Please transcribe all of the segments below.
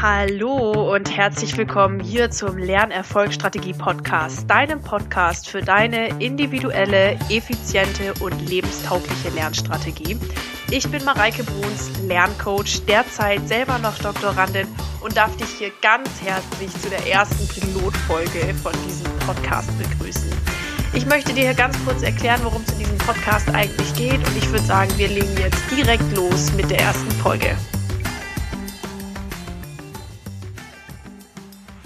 Hallo und herzlich willkommen hier zum Lernerfolgsstrategie Podcast, deinem Podcast für deine individuelle, effiziente und lebenstaugliche Lernstrategie. Ich bin Mareike Bruns, Lerncoach, derzeit selber noch Doktorandin und darf dich hier ganz herzlich zu der ersten Pilotfolge von diesem Podcast begrüßen. Ich möchte dir hier ganz kurz erklären, worum es in diesem Podcast eigentlich geht und ich würde sagen, wir legen jetzt direkt los mit der ersten Folge.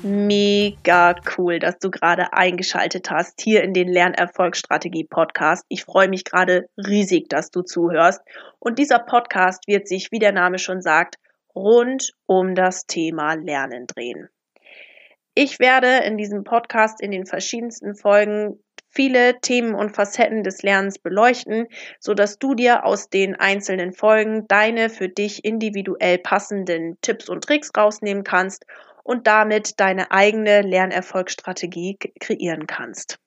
Mega cool, dass du gerade eingeschaltet hast hier in den Lernerfolgsstrategie Podcast. Ich freue mich gerade riesig, dass du zuhörst. Und dieser Podcast wird sich, wie der Name schon sagt, rund um das Thema Lernen drehen. Ich werde in diesem Podcast in den verschiedensten Folgen viele Themen und Facetten des Lernens beleuchten, so dass du dir aus den einzelnen Folgen deine für dich individuell passenden Tipps und Tricks rausnehmen kannst und damit deine eigene Lernerfolgsstrategie kreieren kannst.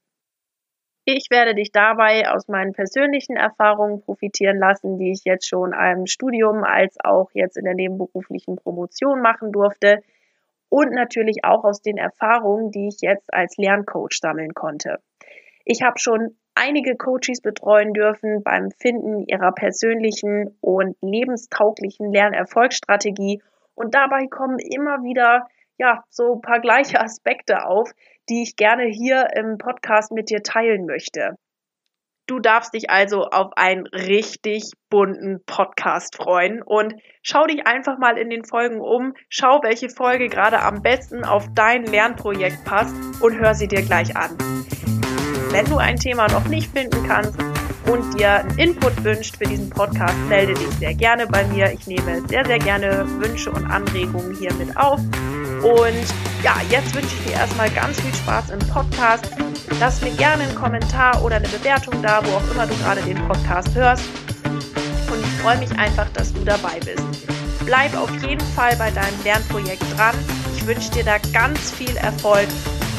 Ich werde dich dabei aus meinen persönlichen Erfahrungen profitieren lassen, die ich jetzt schon im Studium als auch jetzt in der nebenberuflichen Promotion machen durfte und natürlich auch aus den Erfahrungen, die ich jetzt als Lerncoach sammeln konnte. Ich habe schon einige Coaches betreuen dürfen beim Finden ihrer persönlichen und lebenstauglichen Lernerfolgsstrategie und dabei kommen immer wieder ja, so ein paar gleiche Aspekte auf, die ich gerne hier im Podcast mit dir teilen möchte. Du darfst dich also auf einen richtig bunten Podcast freuen und schau dich einfach mal in den Folgen um, schau, welche Folge gerade am besten auf dein Lernprojekt passt und hör sie dir gleich an. Wenn du ein Thema noch nicht finden kannst und dir einen Input wünscht für diesen Podcast, melde dich sehr gerne bei mir. Ich nehme sehr, sehr gerne Wünsche und Anregungen hier mit auf und ja, jetzt wünsche ich dir erstmal ganz viel Spaß im Podcast. Lass mir gerne einen Kommentar oder eine Bewertung da, wo auch immer du gerade den Podcast hörst. Und ich freue mich einfach, dass du dabei bist. Bleib auf jeden Fall bei deinem Lernprojekt dran. Ich wünsche dir da ganz viel Erfolg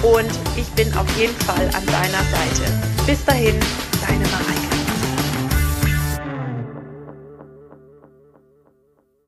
und ich bin auf jeden Fall an deiner Seite. Bis dahin, deine Mareike.